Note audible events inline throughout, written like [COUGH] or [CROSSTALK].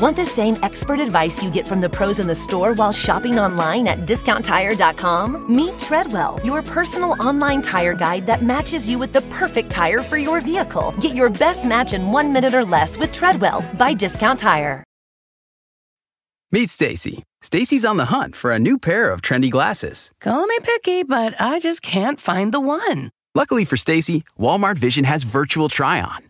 Want the same expert advice you get from the pros in the store while shopping online at discounttire.com? Meet Treadwell, your personal online tire guide that matches you with the perfect tire for your vehicle. Get your best match in one minute or less with Treadwell by Discount Tire. Meet Stacy. Stacy's on the hunt for a new pair of trendy glasses. Call me picky, but I just can't find the one. Luckily for Stacy, Walmart Vision has virtual try on.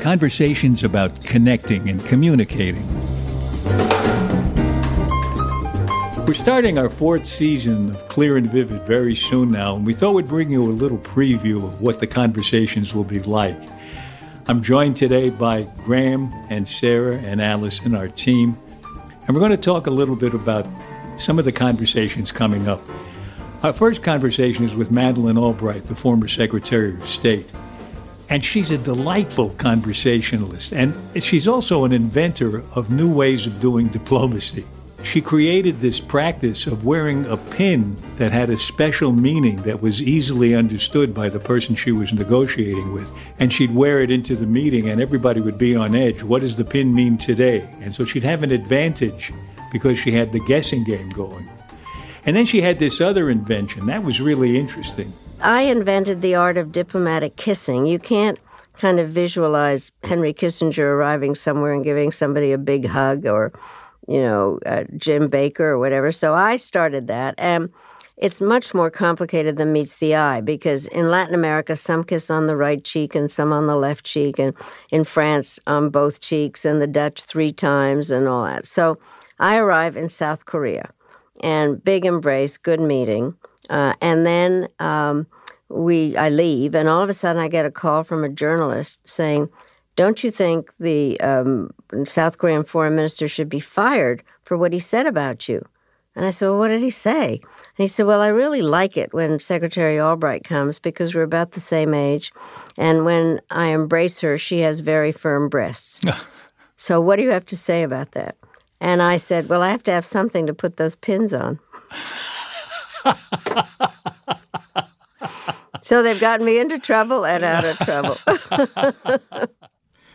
conversations about connecting and communicating. We're starting our fourth season of Clear and Vivid very soon now, and we thought we'd bring you a little preview of what the conversations will be like. I'm joined today by Graham and Sarah and Allison, our team, and we're going to talk a little bit about some of the conversations coming up. Our first conversation is with Madeleine Albright, the former Secretary of State. And she's a delightful conversationalist. And she's also an inventor of new ways of doing diplomacy. She created this practice of wearing a pin that had a special meaning that was easily understood by the person she was negotiating with. And she'd wear it into the meeting, and everybody would be on edge. What does the pin mean today? And so she'd have an advantage because she had the guessing game going. And then she had this other invention. That was really interesting. I invented the art of diplomatic kissing. You can't kind of visualize Henry Kissinger arriving somewhere and giving somebody a big hug or, you know, uh, Jim Baker or whatever. So I started that. And it's much more complicated than meets the eye because in Latin America, some kiss on the right cheek and some on the left cheek, and in France, on both cheeks, and the Dutch three times and all that. So I arrive in South Korea and big embrace, good meeting. Uh, and then um, we, I leave, and all of a sudden I get a call from a journalist saying, "Don't you think the um, South Korean foreign minister should be fired for what he said about you?" And I said, "Well, what did he say?" And he said, "Well, I really like it when Secretary Albright comes because we're about the same age, and when I embrace her, she has very firm breasts. [LAUGHS] so, what do you have to say about that?" And I said, Well, I have to have something to put those pins on. [LAUGHS] so they've gotten me into trouble and out of trouble.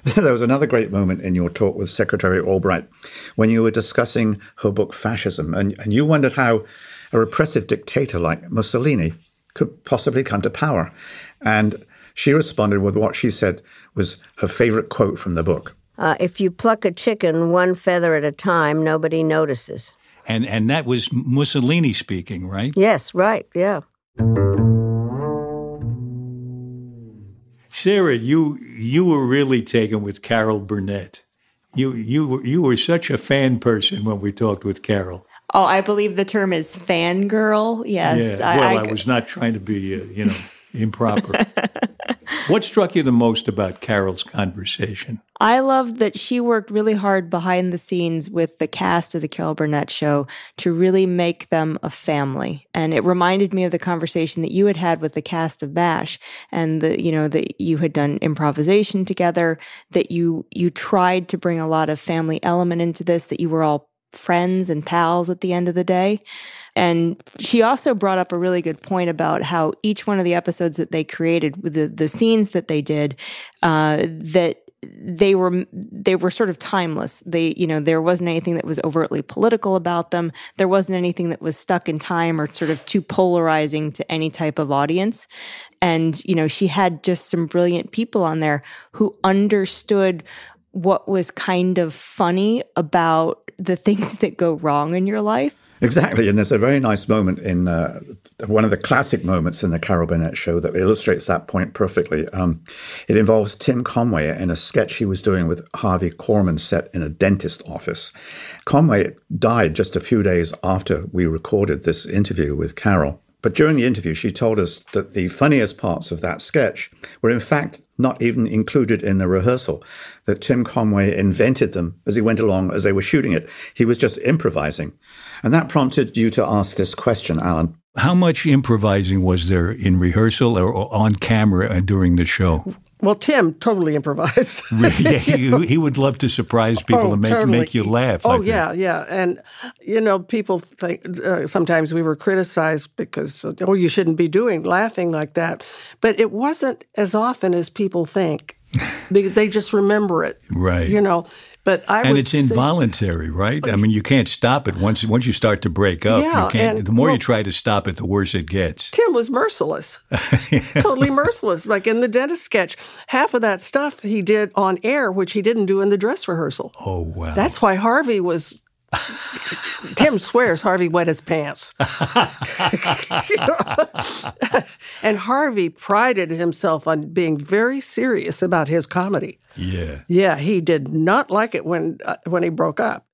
[LAUGHS] there was another great moment in your talk with Secretary Albright when you were discussing her book Fascism, and, and you wondered how a repressive dictator like Mussolini could possibly come to power. And she responded with what she said was her favorite quote from the book. Uh, if you pluck a chicken one feather at a time, nobody notices. And and that was Mussolini speaking, right? Yes, right, yeah. Sarah, you you were really taken with Carol Burnett. You you were you were such a fan person when we talked with Carol. Oh, I believe the term is fangirl. Yes. Yeah. Well, I, I, I was not trying to be, uh, you know, improper. [LAUGHS] what struck you the most about Carol's conversation? I loved that she worked really hard behind the scenes with the cast of the Carol Burnett show to really make them a family. And it reminded me of the conversation that you had had with the cast of MASH and the, you know, that you had done improvisation together, that you, you tried to bring a lot of family element into this, that you were all friends and pals at the end of the day. And she also brought up a really good point about how each one of the episodes that they created, the the scenes that they did, uh, that they were they were sort of timeless. They you know there wasn't anything that was overtly political about them. There wasn't anything that was stuck in time or sort of too polarizing to any type of audience. And you know she had just some brilliant people on there who understood what was kind of funny about the [LAUGHS] things that go wrong in your life. Exactly. And there's a very nice moment in uh, one of the classic moments in the Carol Burnett show that illustrates that point perfectly. Um, it involves Tim Conway in a sketch he was doing with Harvey Korman set in a dentist office. Conway died just a few days after we recorded this interview with Carol. But during the interview, she told us that the funniest parts of that sketch were, in fact, not even included in the rehearsal, that Tim Conway invented them as he went along as they were shooting it. He was just improvising. And that prompted you to ask this question, Alan. How much improvising was there in rehearsal or on camera uh, during the show? Well, Tim totally improvised. [LAUGHS] yeah, he, [LAUGHS] he, would love to surprise people oh, and make, totally. make you laugh. Oh, yeah, yeah. And, you know, people think uh, sometimes we were criticized because, oh, you shouldn't be doing laughing like that. But it wasn't as often as people think because they just remember it. Right. You know, but I and it's involuntary, right? I mean, you can't stop it once once you start to break up. Yeah, you can't. and, the more well, you try to stop it, the worse it gets. Tim was merciless, [LAUGHS] totally merciless. Like in the dentist sketch, half of that stuff he did on air, which he didn't do in the dress rehearsal. Oh wow! That's why Harvey was. [LAUGHS] Tim swears Harvey wet his pants. [LAUGHS] and Harvey prided himself on being very serious about his comedy. Yeah. Yeah, he did not like it when uh, when he broke up.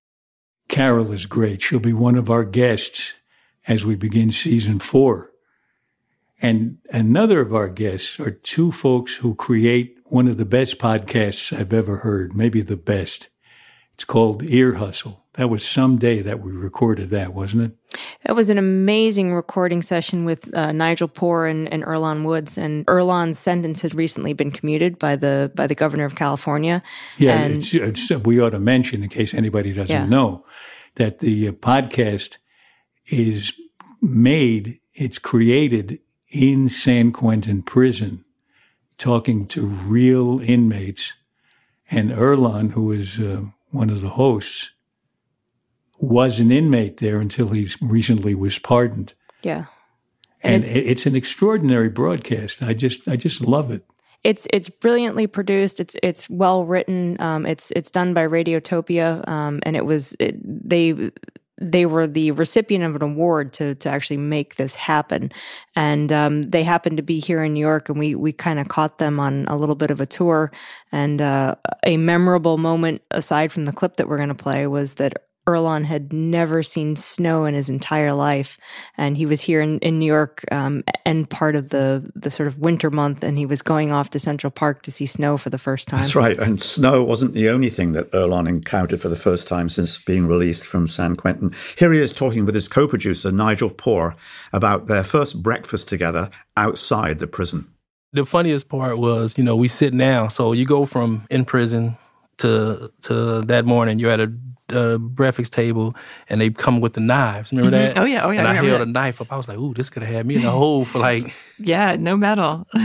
Carol is great. She'll be one of our guests as we begin season 4. And another of our guests are two folks who create one of the best podcasts I've ever heard, maybe the best. It's called Ear Hustle. That was some day that we recorded that, wasn't it? That was an amazing recording session with uh, Nigel Poor and, and Earlonne Woods. And Earlonne's sentence had recently been commuted by the by the governor of California. Yeah, and, it's, it's, we ought to mention, in case anybody doesn't Yeah. know, that the uh, podcast is made, it's created in San Quentin prison, talking to real inmates. And Earlonne, who is uh, one of the hosts, was an inmate there until he recently was pardoned. yeah. And it's- it's an extraordinary broadcast. I just, I just love it. It's it's brilliantly produced. It's it's well written. Um, it's it's done by Radiotopia, um, and it was it, they they were the recipient of an award to to actually make this happen, and um, they happened to be here in New York, and we we kind of caught them on a little bit of a tour, and uh, a memorable moment aside from the clip that we're going to play was that. Earlonne had never seen snow in his entire life, and he was here in, in New York um, and part of the the sort of winter month, and he was going off to Central Park to see snow for the first time. That's right. And snow wasn't the only thing that Earlonne encountered for the first time since being released from San Quentin. Here he is talking with his co producer, Nigel Poor, about their first breakfast together outside the prison. The funniest part was, you know, we sit down. So you go from in prison to to that morning. You're at a, a breakfast table, and they come with the knives. Remember mm-hmm. that? Oh, yeah. Oh, yeah, And I I, held that. a knife up. I was like, "Ooh, this could have had me in a hole for like." [LAUGHS] Yeah, no metal. [LAUGHS]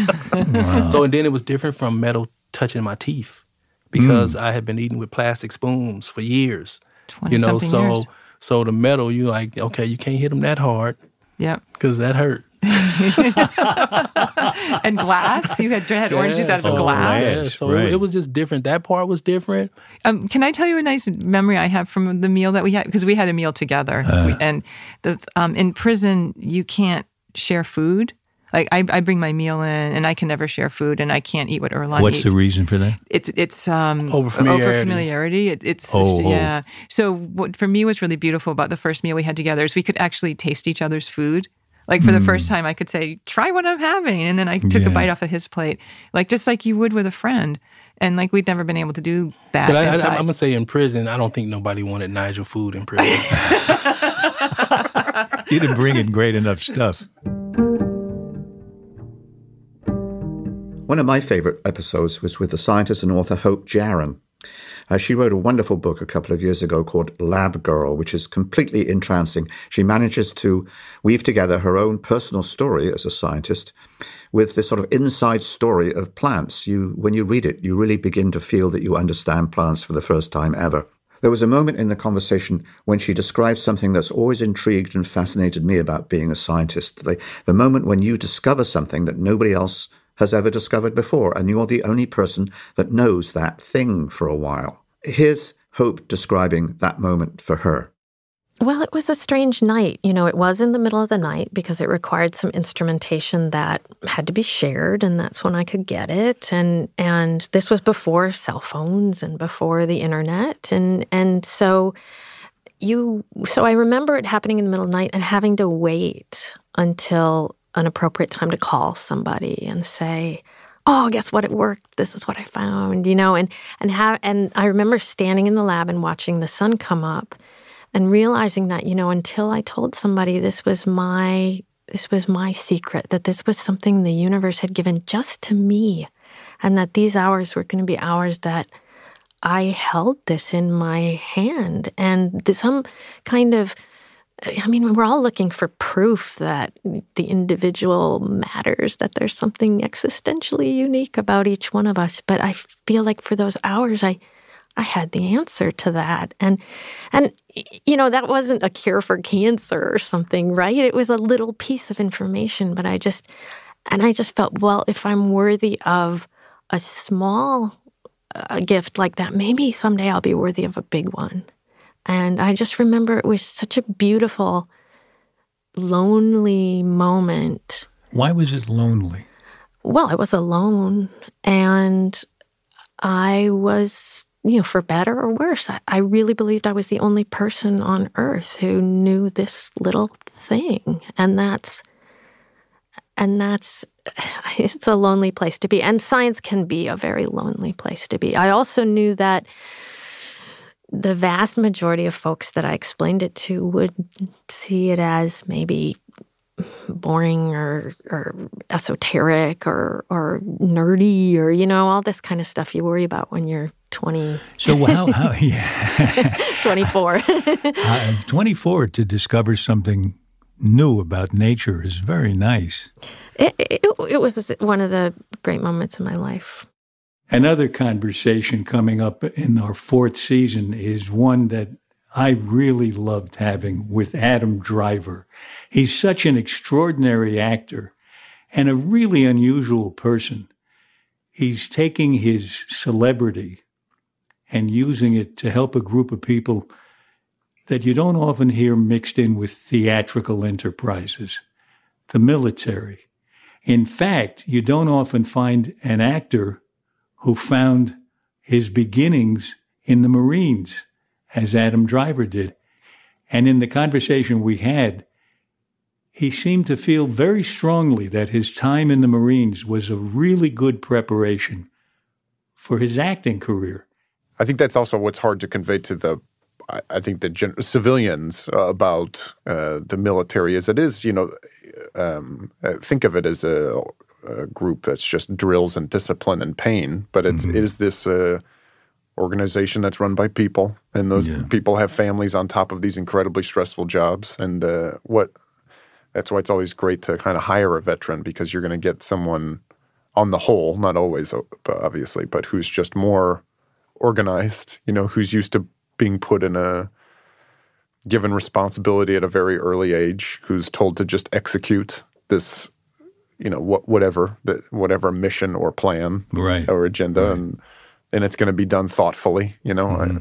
So and then it was different from metal touching my teeth because mm. I had been eating with plastic spoons for years. You know, so years. so the metal, you like, okay, you can't hit them that hard Yep. because that hurt. [LAUGHS] And glass. You had had orange juice out of a Oh, glass. glass. Yeah, so right. it, it was just different. That part was different. Um, can I tell you a nice memory I have from the meal that we had? Because we had a meal together, We- and the um, in prison you can't share food. Like I, I bring my meal in, and I can never share food, and I can't eat what Earlonne What's eats. the reason for that? it's it's um Overfamiliarity. familiarity. It, it's Oh, oh. yeah. So what for me was really beautiful about the first meal we had together is we could actually taste each other's food. Like for the first hmm. time, I could say, "Try what I'm having," and then I took Yeah. a bite off of his plate, like just like you would with a friend. And like we'd never been able to do that. But I, I, I'm gonna say in prison, I don't think nobody wanted Nigel food in prison. [LAUGHS] You didn't bring in great enough stuff. One of my favorite episodes was with the scientist and author Hope Jahren. Uh, she wrote a wonderful book a couple of years ago called Lab Girl, which is completely entrancing. She manages to weave together her own personal story as a scientist with this sort of inside story of plants. You, when you read it, you really begin to feel that you understand plants for the first time ever. There was a moment in the conversation when she described something that's always intrigued and fascinated me about being a scientist. The, the moment when you discover something that nobody else has ever discovered before, and you're the only person that knows that thing for a while. Here's Hope describing that moment for her. Well, it was a strange night. You know, it was in the middle of the night because it required some instrumentation that had to be shared, and that's when I could get it. And and this was before cell phones and before the internet, and and so you so I remember it happening in the middle of the night and having to wait until an appropriate time to call somebody and say, "Oh, guess what? It worked. This is what I found." You know, and and have and I remember standing in the lab and watching the sun come up, and realizing that you know until I told somebody this was my this was my secret that this was something the universe had given just to me, and that these hours were going to be hours that I held this in my hand and some kind of I mean, we're all looking for proof that the individual matters, that there's something existentially unique about each one of us. But I feel like for those hours, I, I had the answer to that, and, and you know, that wasn't a cure for cancer or something, right? It was a little piece of information, but I just, and I just felt, well, if I'm worthy of a small a gift like that, maybe someday I'll be worthy of a big one. And I just remember it was such a beautiful, lonely moment. Why was it lonely? Well, I was alone and I was, you know, for better or worse, I, I really believed I was the only person on earth who knew this little thing. And that's, and that's [SIGHS] it's a lonely place to be and science can be a very lonely place to be i also knew that the vast majority of folks that i explained it to would see it as maybe boring or or esoteric or or nerdy or you know all this kind of stuff you worry about when you're 20 so how, how [LAUGHS] yeah. 24 [LAUGHS] [LAUGHS] uh, 24 to discover something new about nature is very nice. It, it, it was one of the great moments in my life. Another conversation coming up in our fourth season is one that I really loved having with Adam Driver. He's such an extraordinary actor and a really unusual person. He's taking his celebrity and using it to help a group of people that you don't often hear mixed in with theatrical enterprises the military, in fact, you don't often find an actor who found his beginnings in the Marines, as Adam Driver did. And in the conversation we had, he seemed to feel very strongly that his time in the Marines was a really good preparation for his acting career. I think that's also what's hard to convey to the I think the gen- civilians uh, about uh, the military as it is you know um, uh, think of it as a, a, group that's just drills and discipline and pain, but it's mm-hmm. it is this uh, organization that's run by people, and those yeah. people have families on top of these incredibly stressful jobs. And uh, what that's why it's always great to kind of hire a veteran because you're going to get someone on the whole, not always obviously, but who's just more organized. You know, who's used to being put in a given responsibility at a very early age, who's told to just execute this, you know, what whatever the, whatever mission or plan right. or agenda, right. and and it's going to be done thoughtfully. You know, mm-hmm.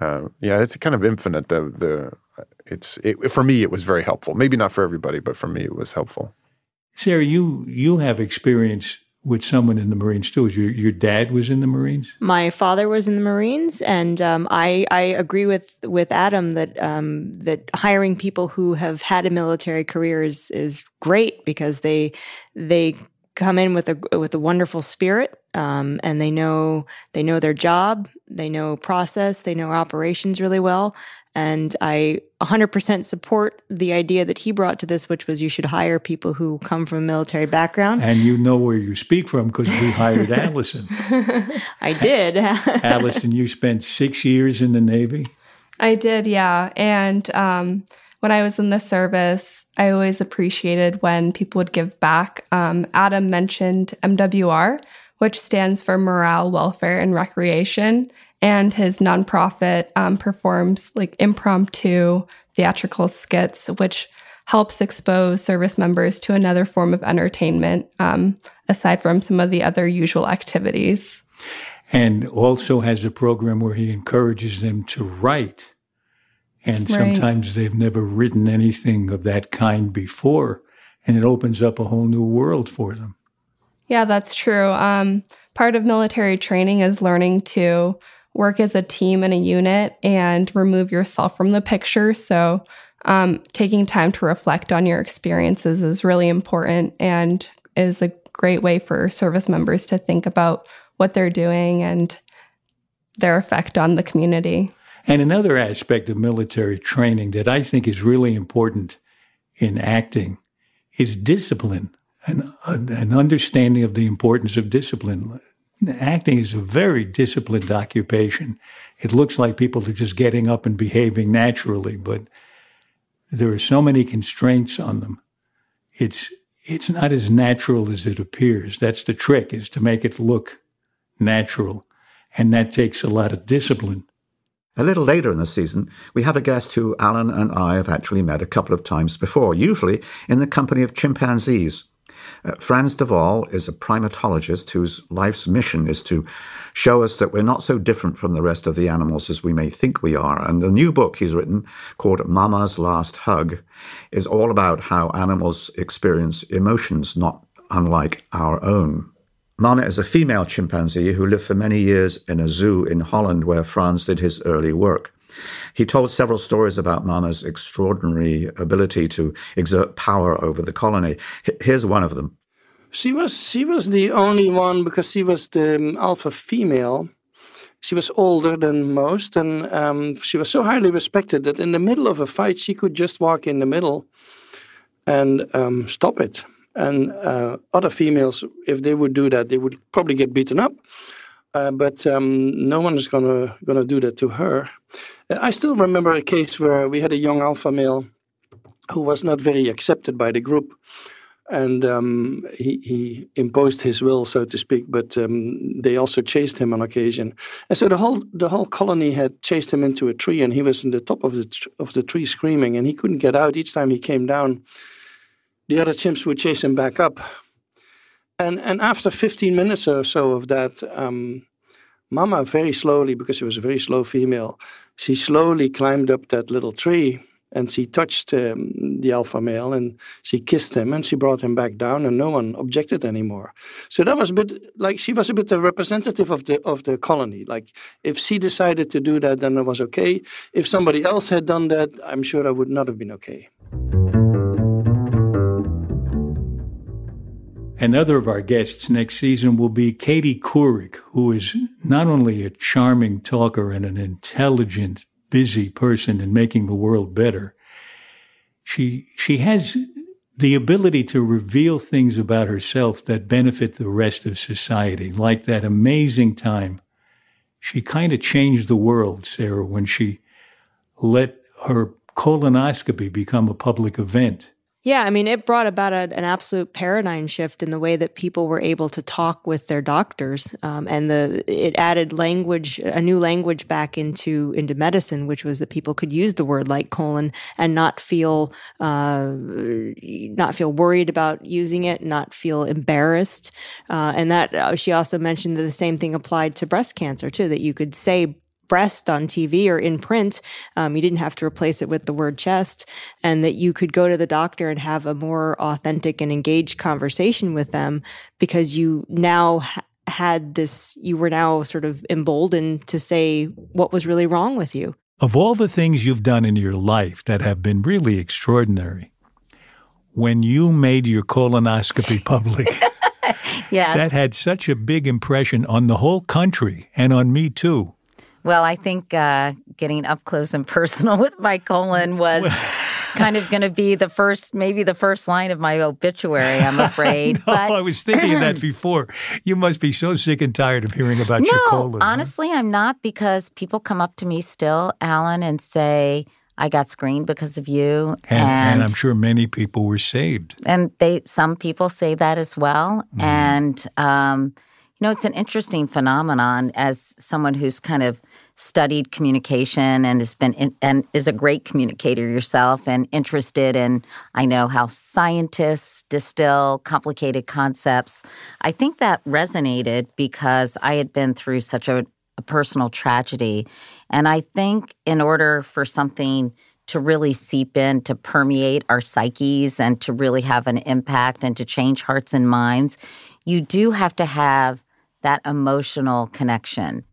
I, uh, yeah, it's kind of infinite. The the it's it, for me, it was very helpful. Maybe not for everybody, but for me, it was helpful. Sarah, you you have experience with someone in the Marines too. Your your dad was in the Marines. My father was in the Marines, and um, I I agree with with Adam that um, that hiring people who have had a military career is is great because they they come in with a with a wonderful spirit um, and they know they know their job they know process they know operations really well and I 100% support the idea that he brought to this, which was you should hire people who come from a military background. And you know where you speak from because we hired [LAUGHS] Allison. I did. [LAUGHS] Allison, you spent six years in the Navy? I did, yeah. And um, when I was in the service, I always appreciated when people would give back. Um, Adam mentioned MWR, which stands for Morale, Welfare, and Recreation and his nonprofit um, performs like impromptu theatrical skits, which helps expose service members to another form of entertainment um, aside from some of the other usual activities. And also has a program where he encourages them to write. And right. sometimes they've never written anything of that kind before. And it opens up a whole new world for them. Yeah, that's true. Um, part of military training is learning to work as a team and a unit and remove yourself from the picture. So um, taking time to reflect on your experiences is really important and is a great way for service members to think about what they're doing and their effect on the community. And another aspect of military training that I think is really important in acting is discipline and an understanding of the importance of discipline. Acting is a very disciplined occupation. It looks like people are just getting up and behaving naturally, but there are so many constraints on them. It's it's not as natural as it appears. That's the trick is to make it look natural. And that takes a lot of discipline. A little later in the season, we have a guest who Alan and I have actually met a couple of times before, usually in the company of chimpanzees. Uh, Frans de Waal is a primatologist whose life's mission is to show us that we're not so different from the rest of the animals as we may think we are. And the new book he's written, called Mama's Last Hug, is all about how animals experience emotions not unlike our own. Mama is a female chimpanzee who lived for many years in a zoo in Holland where Frans did his early work. He told several stories about Mama's extraordinary ability to exert power over the colony. Here's one of them. She was she was the only one because she was the um, alpha female. She was older than most, and um, she was so highly respected that in the middle of a fight, she could just walk in the middle and um, stop it. And uh, other females, if they would do that, they would probably get beaten up. Uh, but um, no one is gonna gonna do that to her. I still remember a case where we had a young alpha male who was not very accepted by the group, and um, he, he imposed his will, so to speak. But um, they also chased him on occasion, and so the whole the whole colony had chased him into a tree, and he was in the top of the of the tree screaming, and he couldn't get out. Each time he came down, the other chimps would chase him back up, and and after 15 minutes or so of that. Um, Mama very slowly, because she was a very slow female, she slowly climbed up that little tree and she touched um, the alpha male and she kissed him and she brought him back down and no one objected anymore. So that was a bit like she was a bit the representative of the of the colony. Like if she decided to do that then it was okay. If somebody else had done that i'm sure that would not have been okay Another of our guests next season will be Katie Couric, who is not only a charming talker and an intelligent, busy person in making the world better, she, she has the ability to reveal things about herself that benefit the rest of society, like that amazing time. She kind of changed the world, Sarah, when she let her colonoscopy become a public event. Yeah, I mean, it brought about a, an absolute paradigm shift in the way that people were able to talk with their doctors, um, and the it added language, a new language back into into medicine, which was that people could use the word like colon and not feel uh, not feel worried about using it, not feel embarrassed, uh, and that uh, she also mentioned that the same thing applied to breast cancer too, that you could say breast on TV or in print. Um, you didn't have to replace it with the word chest, and that you could go to the doctor and have a more authentic and engaged conversation with them because you now ha- had this, you were now sort of emboldened to say what was really wrong with you. Of all the things you've done in your life that have been really extraordinary, when you made your colonoscopy [LAUGHS] public, [LAUGHS] yes. that had such a big impression on the whole country and on me too. Well, I think uh, getting up close and personal [LAUGHS] with my colon was kind of going to be the first, maybe the first line of my obituary. I'm [LAUGHS] afraid. no, but I was thinking of that [CLEARS THROAT] before. You must be so sick and tired of hearing about no, your colon. honestly, huh? I'm not because people come up to me still, Alan, and say. I got screened because of you, and, and, and, I'm sure many people were saved. And they, some people say that as well. Mm. And um, you know, it's an interesting phenomenon as someone who's kind of studied communication and has been in, and is a great communicator yourself and interested in I know how scientists distill complicated concepts. I think that resonated because I had been through such a, a personal tragedy and I think in order for something to really seep in, to permeate our psyches and to really have an impact and to change hearts and minds, you do have to have that emotional connection.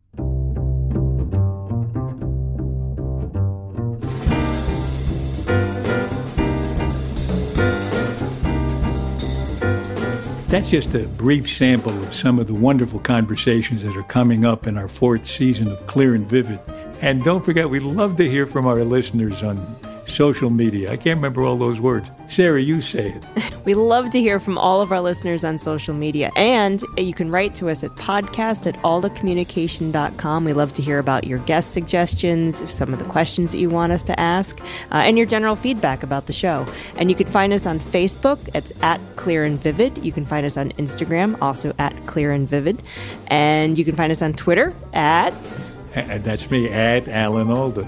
That's just a brief sample of some of the wonderful conversations that are coming up in our fourth season of Clear and Vivid. And don't forget, we love to hear from our listeners on social media. I can't remember all those words. Sarah, you say it. [LAUGHS] We love to hear from all of our listeners on social media. And you can write to us at podcast at aldacommunication.com. We love to hear about your guest suggestions, some of the questions that you want us to ask, uh, and your general feedback about the show. And you can find us on Facebook. It's at Clear and Vivid. You can find us on Instagram, also at Clear and Vivid. And you can find us on Twitter at... And that's me, at Alan Alda.